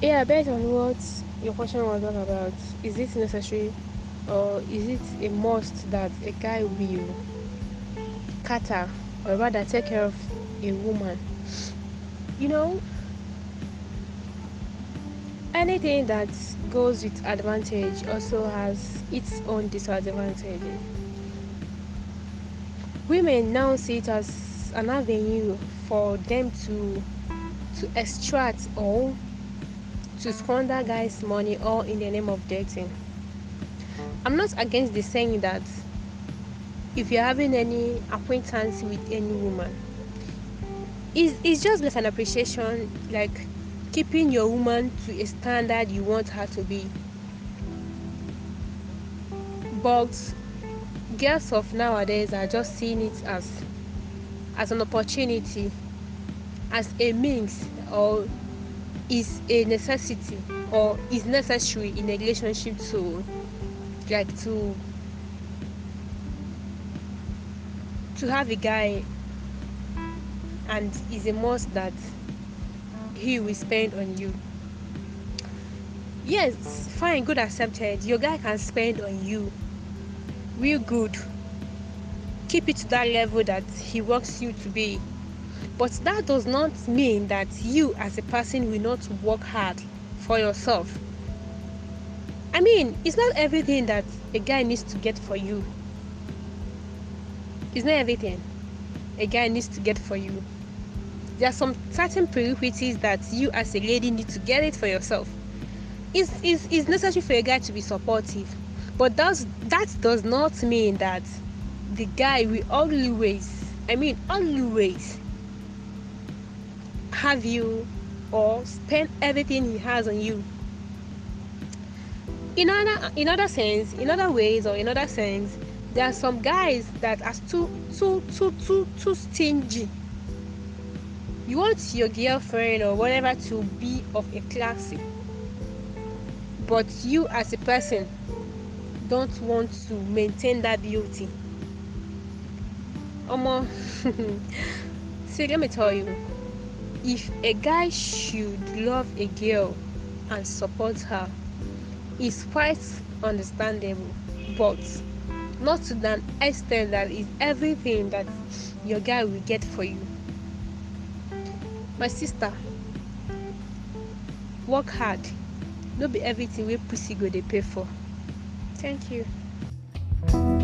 yeah based on what your question was all about is it necessary or is it a must that a guy will cater or rather take care of a woman? You know anything that goes with advantage also has its own disadvantages women now see it as an avenue for them to to extract or to squander guys' money all in the name of dating. I'm not against the saying that if you're having any acquaintance with any woman, it's, it's just like an appreciation, like keeping your woman to a standard you want her to be. But girls of nowadays are just seeing it as as an opportunity, as a means or is a necessity or is necessary in a relationship to like to to have a guy and is a must that he will spend on you. Yes fine good accepted. Your guy can spend on you. Real good. Keep it to that level that he wants you to be but that does not mean that you, as a person, will not work hard for yourself. I mean, it's not everything that a guy needs to get for you. It's not everything a guy needs to get for you. There are some certain prerequisites that you, as a lady, need to get it for yourself. It's, it's, it's necessary for a guy to be supportive, but does, that does not mean that the guy will always, I mean, always have you or spend everything he has on you? In other in other sense in other ways or in other sense there are some guys that are too too too too too stingy. You want your girlfriend or whatever to be of a classy but you as a person don't want to maintain that beauty. Omo, see let me tell you if a guy should love a girl and support her is quite understandable. But not to an extent that is everything that your guy will get for you. My sister work hard. No be everything wey pussy go dey pay for. Thank you